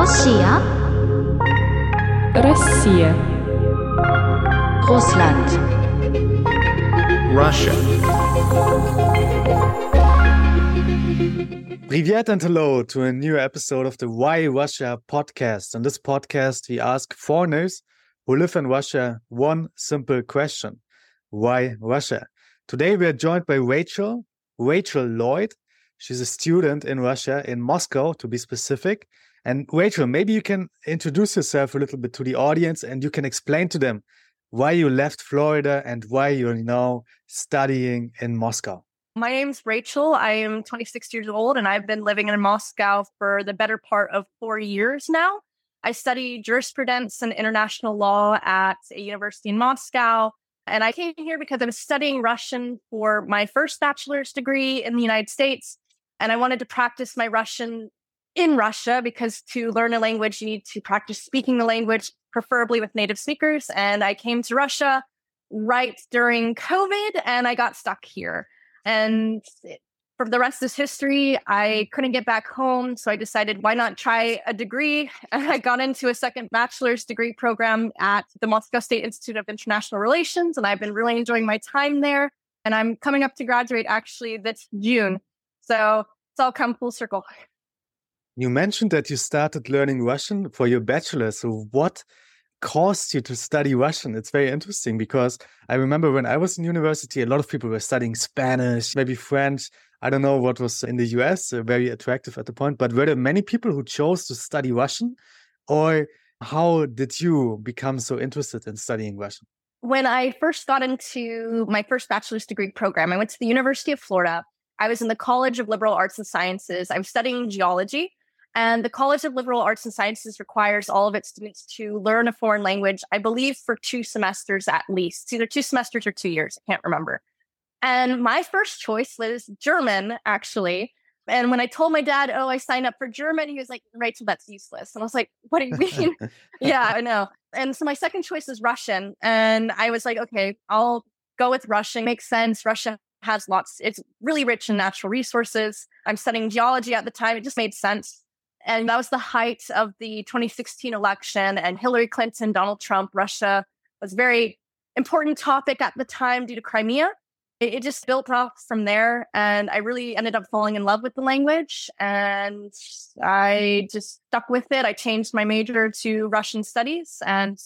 Россия, Россия, Russland, Russia. Privyet and hello to a new episode of the Why Russia podcast. On this podcast, we ask foreigners who live in Russia one simple question Why Russia? Today, we are joined by Rachel, Rachel Lloyd. She's a student in Russia, in Moscow to be specific. and Rachel, maybe you can introduce yourself a little bit to the audience and you can explain to them why you left Florida and why you're now studying in Moscow. My name's Rachel. I am 26 years old and I've been living in Moscow for the better part of four years now. I study jurisprudence and international law at a university in Moscow. And I came here because I'm studying Russian for my first bachelor's degree in the United States. And I wanted to practice my Russian in Russia because to learn a language, you need to practice speaking the language, preferably with native speakers. And I came to Russia right during COVID and I got stuck here. And for the rest is history. I couldn't get back home. So I decided, why not try a degree? And I got into a second bachelor's degree program at the Moscow State Institute of International Relations. And I've been really enjoying my time there. And I'm coming up to graduate actually this June. So it's all come full circle. You mentioned that you started learning Russian for your bachelor. So, what caused you to study Russian? It's very interesting because I remember when I was in university, a lot of people were studying Spanish, maybe French. I don't know what was in the US, uh, very attractive at the point, but were there many people who chose to study Russian? Or how did you become so interested in studying Russian? When I first got into my first bachelor's degree program, I went to the University of Florida. I was in the College of Liberal Arts and Sciences. I was studying geology. And the College of Liberal Arts and Sciences requires all of its students to learn a foreign language, I believe, for two semesters at least. It's either two semesters or two years. I can't remember. And my first choice was German, actually. And when I told my dad, oh, I signed up for German, he was like, Rachel, that's useless. And I was like, what do you mean? yeah, I know. And so my second choice is Russian. And I was like, okay, I'll go with Russian. Makes sense. Russia has lots, it's really rich in natural resources. I'm studying geology at the time. It just made sense. And that was the height of the 2016 election. And Hillary Clinton, Donald Trump, Russia was a very important topic at the time due to Crimea. It, it just built off from there. And I really ended up falling in love with the language. And I just stuck with it. I changed my major to Russian studies. And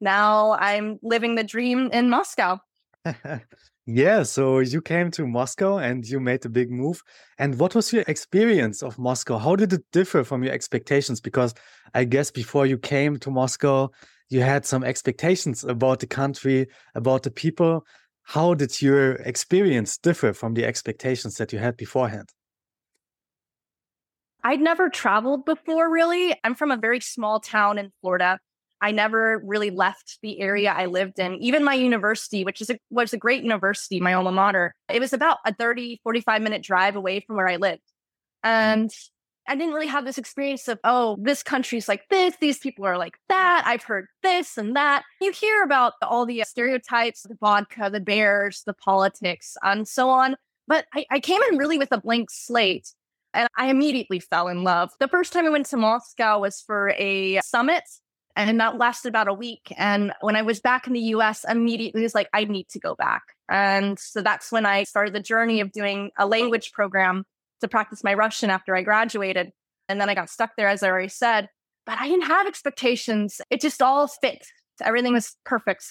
now I'm living the dream in Moscow. Yeah, so you came to Moscow and you made a big move. And what was your experience of Moscow? How did it differ from your expectations? Because I guess before you came to Moscow, you had some expectations about the country, about the people. How did your experience differ from the expectations that you had beforehand? I'd never traveled before, really. I'm from a very small town in Florida. I never really left the area I lived in. Even my university, which is a, was a great university, my alma mater, it was about a 30, 45 minute drive away from where I lived. Mm-hmm. And I didn't really have this experience of, oh, this country's like this, these people are like that. I've heard this and that. You hear about all the stereotypes, the vodka, the bears, the politics, and so on. But I, I came in really with a blank slate and I immediately fell in love. The first time I went to Moscow was for a summit and that lasted about a week. And when I was back in the US, immediately was like, I need to go back. And so that's when I started the journey of doing a language program to practice my Russian after I graduated. And then I got stuck there, as I already said. But I didn't have expectations. It just all fit. Everything was perfect.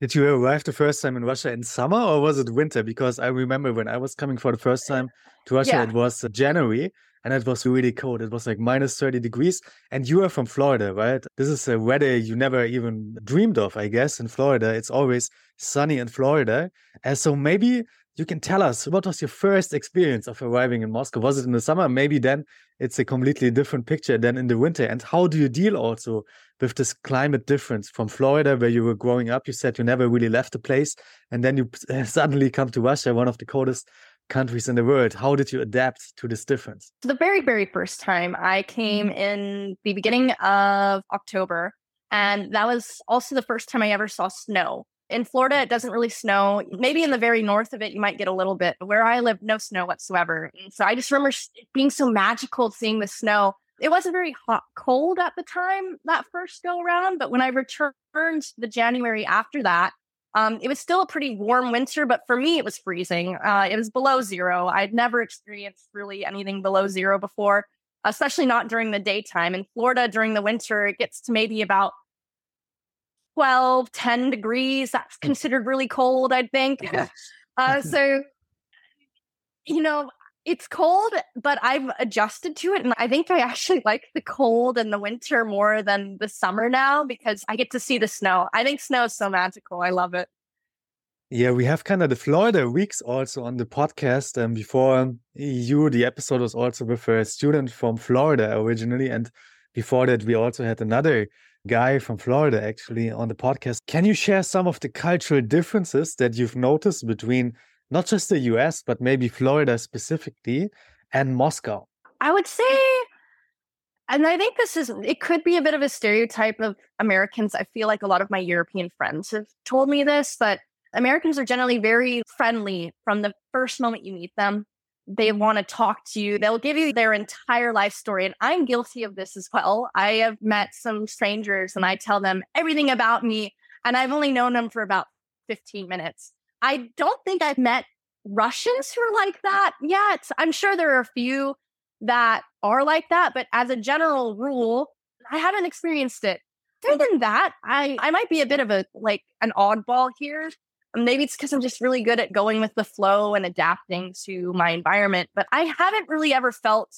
Did you arrive the first time in Russia in summer or was it winter? Because I remember when I was coming for the first time to Russia, Yeah. it was uh, January and it was really cold. It was like minus 30 degrees. And you are from Florida, right? This is a weather you never even dreamed of, I guess. In Florida, it's always sunny in Florida. And so maybe you can tell us what was your first experience of arriving in Moscow? Was it in the summer? Maybe then it's a completely different picture than in the winter. And how do you deal also with this climate difference from Florida, where you were growing up? You said you never really left the place, and then you suddenly come to Russia, one of the coldest countries in the world. How did you adapt to this difference? So the very, very first time I came mm-hmm. in the beginning of October, and that was also the first time I ever saw snow. In Florida, it doesn't really snow. Maybe in the very north of it, you might get a little bit. Where I live, no snow whatsoever. And so I just remember being so magical seeing the snow. It wasn't very hot, cold at the time that first go around, but when I returned the January after that, um, it was still a pretty warm winter, but for me, it was freezing. Uh, it was below zero. I'd never experienced really anything below zero before, especially not during the daytime. In Florida, during the winter, it gets to maybe about 12, 10 degrees. That's hmm. considered really cold, I think. uh, so, you know, it's cold, but I've adjusted to it. And I think I actually like the cold and the winter more than the summer now because I get to see the snow. I think snow is so magical. I love it. Yeah, we have kind of the Florida weeks also on the podcast. And before you, the episode was also with a student from Florida originally. And before that, we also had another guy from Florida actually on the podcast. Can you share some of the cultural differences that you've noticed between not just the US, but maybe Florida specifically and Moscow? I would say, and I think this is, it could be a bit of a stereotype of Americans. I feel like a lot of my European friends have told me this, but Americans are generally very friendly from the first moment you meet them. They want to talk to you. They'll give you their entire life story. And I'm guilty of this as well. I have met some strangers and I tell them everything about me. And I've only known them for about 15 minutes. I don't think I've met Russians who are like that yet. I'm sure there are a few that are like that, but as a general rule, I haven't experienced it. Other than that, I, I might be a bit of a like an oddball here. Maybe it's because I'm just really good at going with the flow and adapting to my environment, but I haven't really ever felt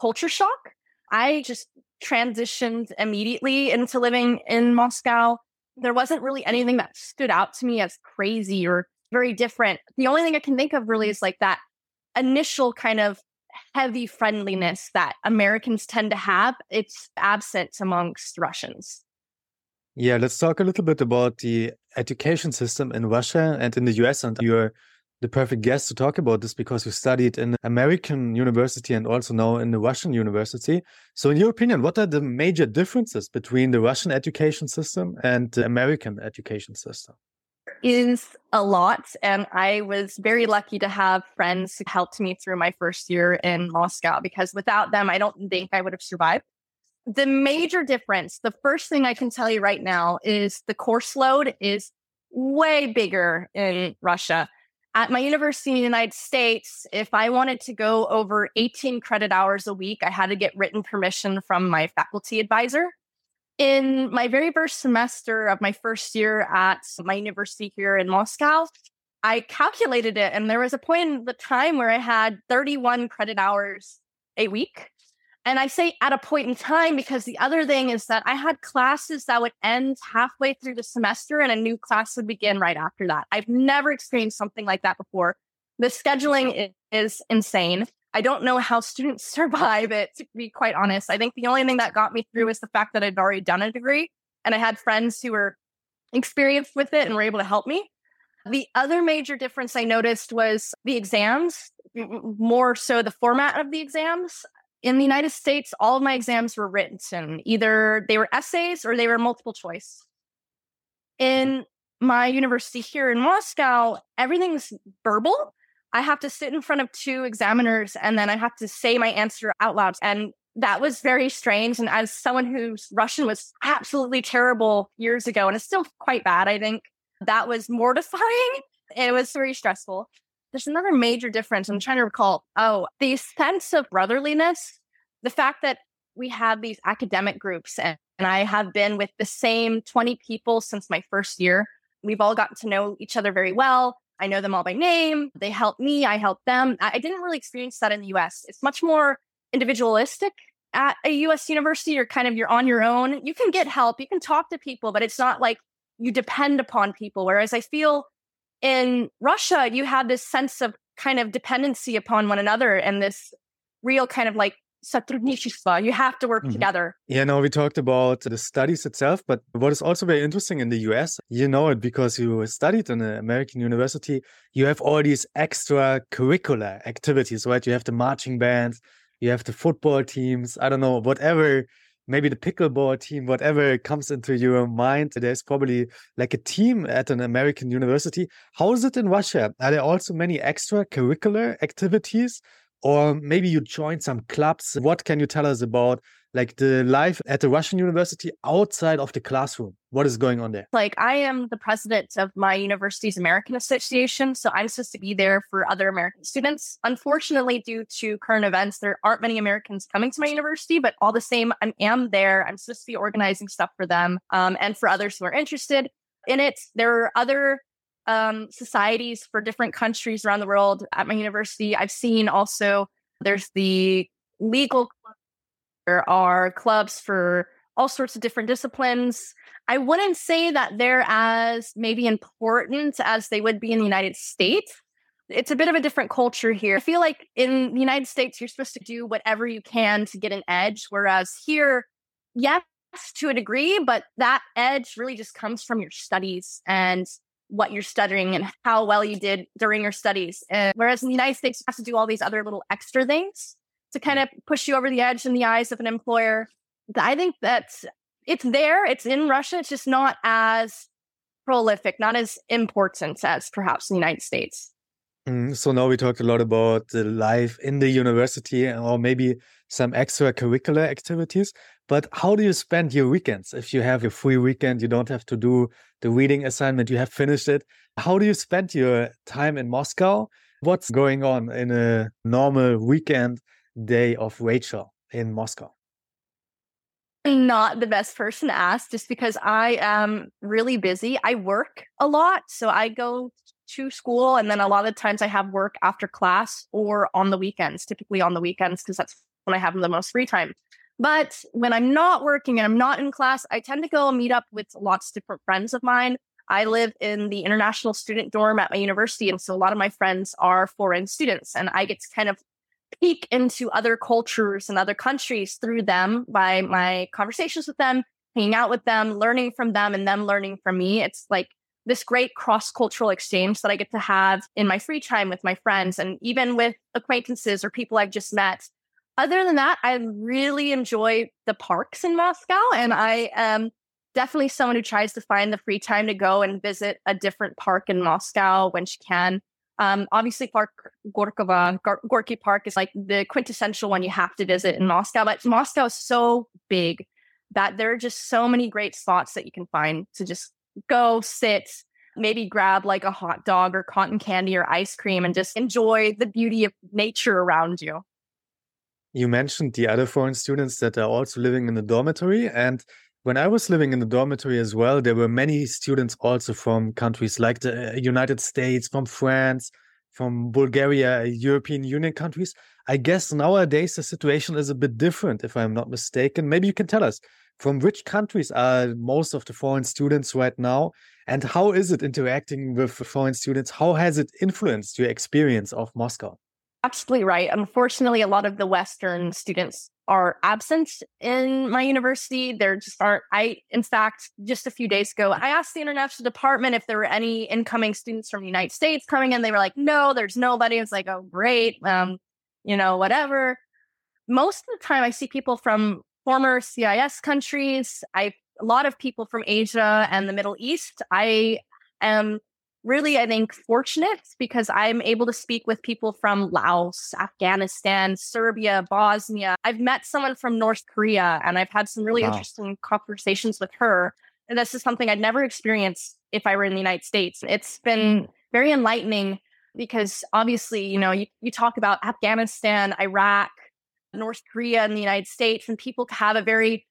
culture shock. I just transitioned immediately into living in Moscow. There wasn't really anything that stood out to me as crazy or very different. The only thing I can think of really is like that initial kind of heavy friendliness that Americans tend to have. It's absent amongst Russians. Yeah, let's talk a little bit about the education system in Russia and in the US. And you're the perfect guest to talk about this because you studied in American university and also now in the Russian university. So, in your opinion, what are the major differences between the Russian education system and the American education system? Is a lot. And I was very lucky to have friends who helped me through my first year in Moscow because without them, I don't think I would have survived. The major difference, the first thing I can tell you right now is the course load is way bigger in Russia. At my university in the United States, if I wanted to go over 18 credit hours a week, I had to get written permission from my faculty advisor in my very first semester of my first year at my university here in Moscow, I calculated it, and there was a point in the time where I had 31 credit hours a week. And I say at a point in time because the other thing is that I had classes that would end halfway through the semester and a new class would begin right after that. I've never experienced something like that before. The scheduling is insane. I don't know how students survive it, to be quite honest. I think the only thing that got me through mm. was the fact that I'd already done a degree and I had friends who were experienced with it and were able to help me. The other major difference I noticed was the exams, more so the format of the exams. In the United States, all of my exams were written. And either they were essays or they were multiple choice. Mm. In my university here in Moscow, everything's verbal I have to sit in front of two examiners and then I have to say my answer out loud. And that was very strange. And as someone whose Russian was absolutely terrible years ago, and it's still quite bad, I think that was mortifying. It was very stressful. There's another major difference. I'm trying to recall. Oh, the sense of brotherliness, the fact that we have these academic groups, and, and I have been with the same 20 people since my first year. We've all gotten to know each other very well. I know them all by name. They help me. I help them. I didn't really experience that in the US. It's much more individualistic at a US university. You're kind of you're on your own. You can get help. You can talk to people, but it's not like you depend upon people. Whereas I feel in Russia, you have this sense of kind of dependency upon one another and this real kind of like satrudnichitva. You have to work mm-hmm. together. Yeah, now we talked about the studies itself, but what is also very interesting in the US, you know it because you studied in an American university, you have all these extra curricular activities, right? You have the marching bands, you have the football teams, I don't know, whatever maybe the pickleball team, whatever comes into your mind. There's probably like a team at an American university. How is it in Russia? Are there also many extra curricular activities or maybe you joined some clubs. What can you tell us about like the life at the Russian university outside of the classroom. What is going on there? Like I am the president of my university's American Association, so I'm supposed to be there for other American students. Unfortunately, due to current events, there aren't many Americans coming to my university, but all the same, I am there. I'm supposed to be organizing stuff for them um, and for others who are interested in it. There are other um, societies for different countries around the world at my university. I've seen also there's the legal there are clubs for all sorts of different disciplines. I wouldn't say that they're as maybe important as they would be in the United States. It's a bit of a different culture here. I feel like in the United States, you're supposed to do whatever you can to get an edge. Whereas here, yes, to a degree, but that edge really just comes from your studies and what you're studying and how well you did during your studies. And whereas in the United States, you have to do all these other little extra things to kind of push you over the edge in the eyes of an employer. I think that it's there, it's in Russia, it's just not as prolific, not as important as perhaps in the United States. Mm, so now we talked a lot about the life in the university or maybe some extracurricular activities. But how do you spend your weekends? If you have a free weekend, you don't have to do the reading assignment, you have finished it. How do you spend your time in Moscow? What's going on in a normal weekend day of Rachel in Moscow? Not the best person to ask just because I am really busy. I work a lot. So I go to school and then a lot of times I have work after class or on the weekends, typically on the weekends because that's when I have the most free time. But when I'm not working and I'm not in class, I tend to go meet up with lots of different friends of mine. I live in the international student dorm at my university. And so a lot of my friends are foreign students, and I get to kind of peek into other cultures and other countries through them by my conversations with them, hanging out with them, learning from them, and them learning from me. It's like this great cross cultural exchange that I get to have in my free time with my friends and even with acquaintances or people I've just met. Other than that, I really enjoy the parks in Moscow, and I am definitely someone who tries to find the free time to go and visit a different park in Moscow when she can. Um, obviously, Park Gorkova, Gorky Park is like the quintessential one you have to visit in Moscow. But Moscow is so big that there are just so many great spots that you can find to just go sit, maybe grab like a hot dog or cotton candy or ice cream and just enjoy the beauty of nature around you. You mentioned the other foreign students that are also living in the dormitory. And when I was living in the dormitory as well, there were many students also from countries like the uh, United States, from France, from Bulgaria, European Union countries. I guess nowadays the situation is a bit different, if I'm not mistaken. Maybe you can tell us from which countries are most of the foreign students right now, and how is it interacting with foreign students? How has it influenced your experience of Moscow? Absolutely right. Unfortunately, a lot of the Western students are absent in my university. There just aren't. I, in fact, just a few days ago, I asked the international department if there were any incoming students from the United States coming in. They were like, no, there's nobody. It's like, oh, great. Um, you know, whatever. Most of the time, I see people from former CIS countries. I a lot of people from Asia and the Middle East. I am really, I think, fortunate because I'm able to speak with people from Laos, Afghanistan, Serbia, Bosnia. I've met someone from North Korea and I've had some really wow. interesting conversations with her. And this is something I'd never experienced if I were in the United States. It's been mm. very enlightening because obviously, you know, you, you talk about Afghanistan, Iraq, North Korea, and the United States, and people have a very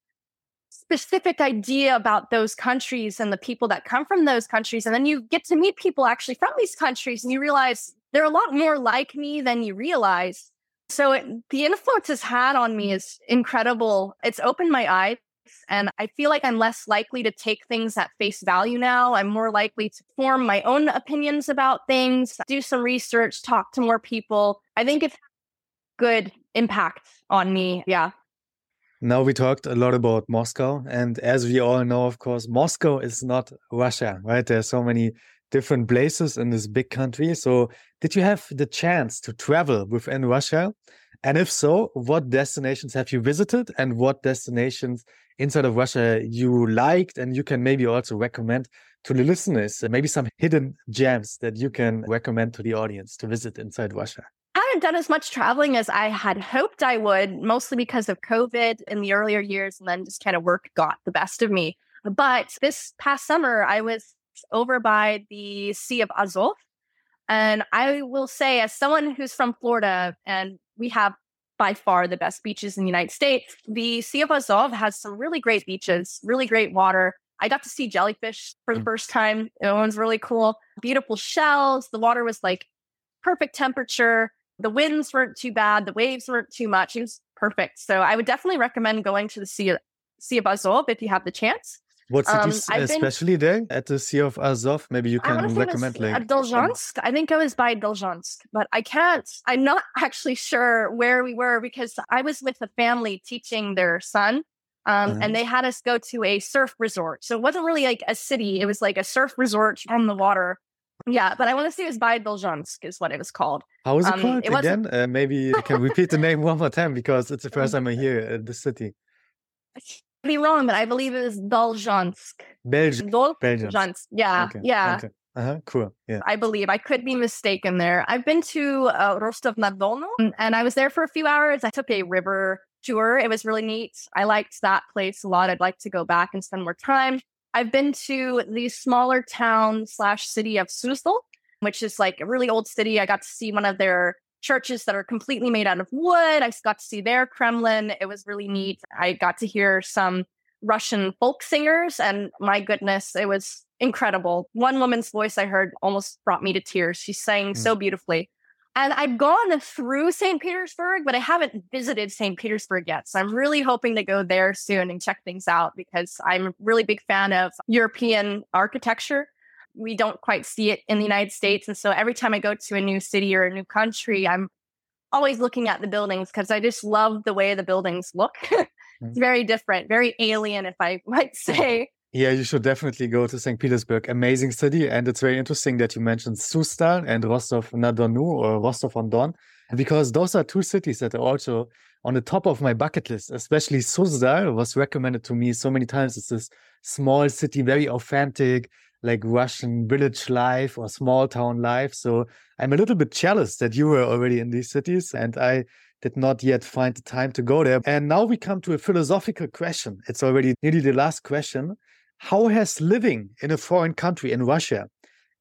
specific idea about those countries and the people that come from those countries. And then you get to meet people actually from these countries and you realize they're a lot more like me than you realize. So it, the influence has had on me mm. is incredible. It's opened my eyes. And I feel like I'm less likely to take things at face value now. I'm more likely to form my own opinions about things, do some research, talk to more people. I think it's good impact on me. Yeah. Now we talked a lot about Moscow, and as we all know, of course, Moscow is not Russia, right? There's so many different places in this big country. So, did you have the chance to travel within Russia? And if so, what destinations have you visited, and what destinations inside of Russia you liked, and you can maybe also recommend to the listeners? Maybe some hidden gems that you can recommend to the audience to visit inside Russia. Haven't done as much traveling as I had hoped I would, mostly because of COVID in the earlier years, and then just kind of work got the best of me. But this past summer, I was over by the Sea of Azov. And I will say, as someone who's from Florida, and we have by far the best beaches in the United States, the Sea of Azov has some really great beaches, really great water. I got to see jellyfish for the mm. first time. It was really cool. Beautiful shells. The water was like perfect temperature. The winds weren't too bad. The waves weren't too much. It was perfect. So I would definitely recommend going to the Sea of, sea of Azov if you have the chance. What cities um, especially been, there at the Sea of Azov? Maybe you can recommend like at Dolzhansk. I think I was by Dolzhansk, but I can't. I'm not actually sure where we were because I was with a family teaching their son, um, uh-huh. and they had us go to a surf resort. So it wasn't really like a city; it was like a surf resort on the water. Yeah, but I want to say it was by Dolzhansk is what it was called. How was it um, called it again? Uh, maybe you can repeat the name one more time because it's the first time I hear uh, the city be wrong, but I believe it was Dolzhansk. Belgium. Dolzhansk. Yeah. Okay. Yeah. Okay. Uh-huh. Cool. Yeah. I believe I could be mistaken there. I've been to uh, Rostov na Donu and I was there for a few hours. I took a river tour. It was really neat. I liked that place a lot. I'd like to go back and spend more time. I've been to the smaller town slash city of Suzdal, which is like a really old city. I got to see one of their churches that are completely made out of wood. I got to see their Kremlin. It was really neat. I got to hear some Russian folk singers, and my goodness, it was incredible. One woman's voice I heard almost brought me to tears. She sang mm. so beautifully. And I've gone through St. Petersburg, but I haven't visited St. Petersburg yet. So I'm really hoping to go there soon and check things out because I'm a really big fan of European architecture we don't quite see it in the United States. And so every time I go to a new city or a new country, I'm always looking at the buildings because I just love the way the buildings look. it's mm. very different, very alien, if I might say. Yeah, you should definitely go to St. Petersburg. Amazing city. And it's very interesting that you mentioned Suzdal and Rostov na Donu or Rostov on Don, because those are two cities that are also on the top of my bucket list, especially Suzdal was recommended to me so many times. It's this small city, very authentic, like Russian village life or small town life. So I'm a little bit jealous that you were already in these cities and I did not yet find the time to go there. And now we come to a philosophical question. It's already nearly the last question. How has living in a foreign country in Russia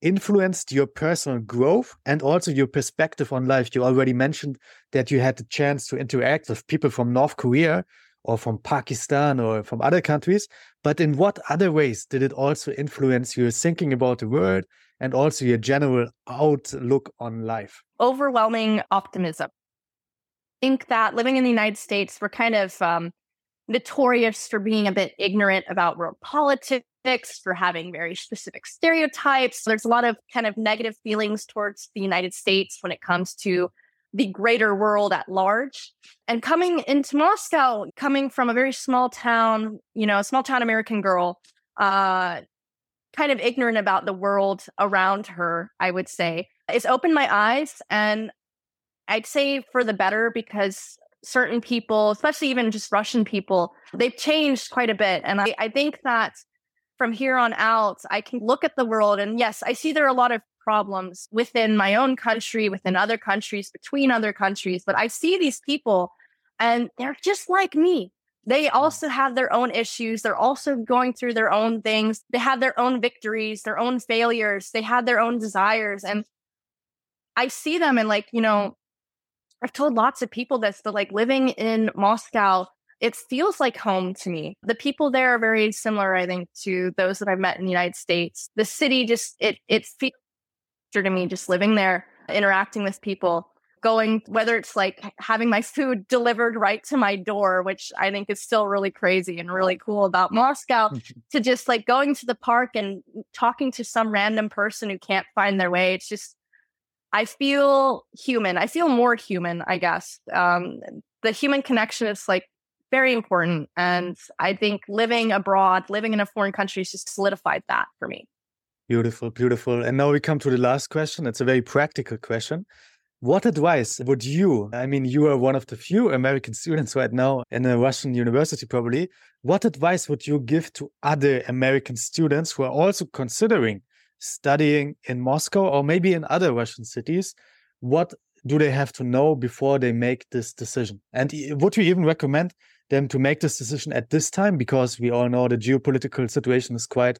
influenced your personal growth and also your perspective on life? You already mentioned that you had the chance to interact with people from North Korea or from Pakistan or from other countries. But in what other ways did it also influence your thinking about the world and also your general outlook on life? Overwhelming optimism. I think that living in the United States, we're kind of um, notorious for being a bit ignorant about world politics, for having very specific stereotypes. There's a lot of kind of negative feelings towards the United States when it comes to the greater world at large. And coming into Moscow, coming from a very small town, you know, a small town American girl, uh, kind of ignorant about the world around her, I would say, it's opened my eyes. And I'd say for the better because certain people, especially even just Russian people, they've changed quite a bit. And I, I think that from here on out, I can look at the world and yes, I see there are a lot of problems within my own country, within other countries, between other countries. But I see these people and they're just like me. They hmm. also have their own issues. They're also going through their own things. They have their own victories, their own failures. They have their own desires. And I see them and, like, you know, I've told lots of people this, but like living in Moscow, it feels like home to me. The people there are very similar, I think, to those that I've met in the United States. The city just it it feels to me just living there, interacting with people, going, whether it's like having my food delivered right to my door, which I think is still really crazy and really cool about Moscow, to just like going to the park and mm, talking to some random person who can't find their way. It's just, I feel human. I feel more human, I guess. Um, the human connection is like very important. And I think living abroad, living in a foreign country has just solidified that for me. Beautiful, beautiful. And now we come to the last question. It's a very practical question. What advice would you, I mean, you are one of the few American students right now in a Russian university, probably. What advice would you give to other American students who are also considering studying in Moscow or maybe in other Russian cities? What do they have to know before they make this decision? And would you even recommend them to make this decision at this time? Because we all know the geopolitical situation is quite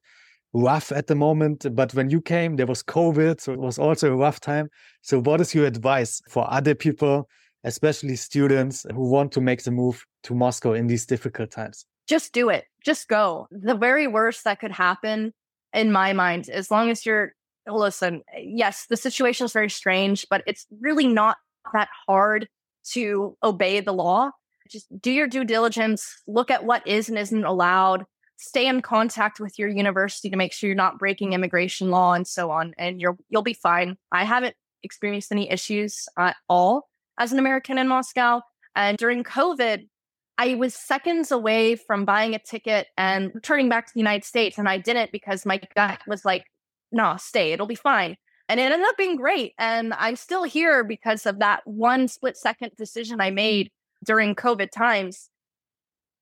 rough at the moment. But when you came, there was COVID, so it was also a rough time. So, what is your advice for other people, especially students who want to make the move to Moscow in these difficult times? Just do it. Just go. The very worst that could happen, in my mind, as long as you're listen, eh, yes, the situation is very strange, but it's really not that hard to obey the law. Just do your due diligence, look at what is and isn't allowed, stay in contact with your university to make sure you're not breaking immigration law and so on, and you're you'll be fine. I haven't experienced any issues at all as an American in Moscow. And during COVID, I was seconds away from buying a ticket and returning back to the United States, and I didn't because my gut was like, no, stay, it'll be fine. And it ended up being great. And I'm still here because of that one split second decision I made during COVID times.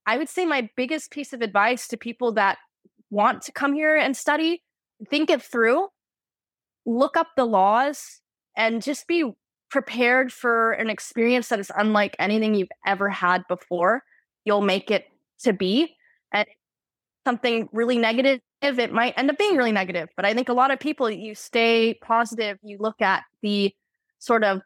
I would say my biggest piece of advice to people that want to come here and study, think it through, look up the laws, and just be prepared for an experience that is unlike anything you've ever had before. You'll make it to be. And something really negative it might end up being really negative. But I think a lot of people, you stay positive, you look at the sort of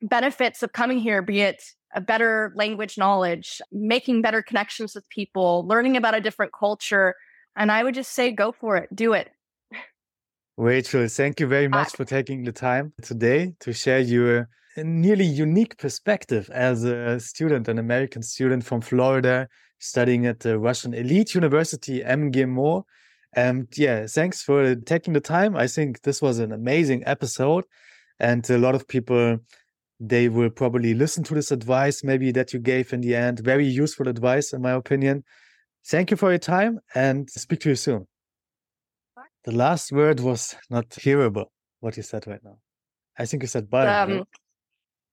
benefits of coming here, be it a better language knowledge, making better connections with people, learning about a different culture. And I would just say, go for it, do it. Rachel, thank you very much for taking the time today to share your uh, nearly unique perspective as a student, an American student from Florida, studying at the Russian elite university MGIMO. And yeah, thanks for taking the time. I think this was an amazing episode. And a lot of people, they will probably listen to this advice, maybe that you gave in the end. Very useful advice, in my opinion. Thank you for your time and speak to you soon. The last word was not hearable, what you said right now. I think you said bye. Um, right?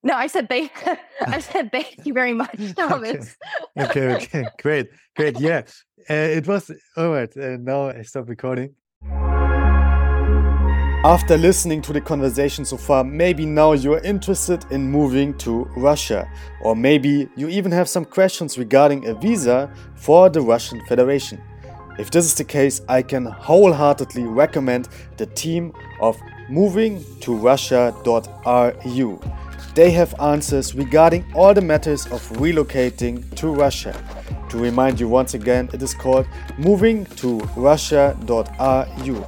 No, I said thank. I said thank you very much, Thomas. okay, okay, okay. great, great. Yeah, uh, it was all right. Uh, now I stop recording. After listening to the conversation so far, maybe now you're interested in moving to Russia, or maybe you even have some questions regarding a visa for the Russian Federation. If this is the case, I can wholeheartedly recommend the team of moving to Russia.ru. They have answers regarding all the matters of relocating to Russia. To remind you once again, it is called moving to Russia.ru.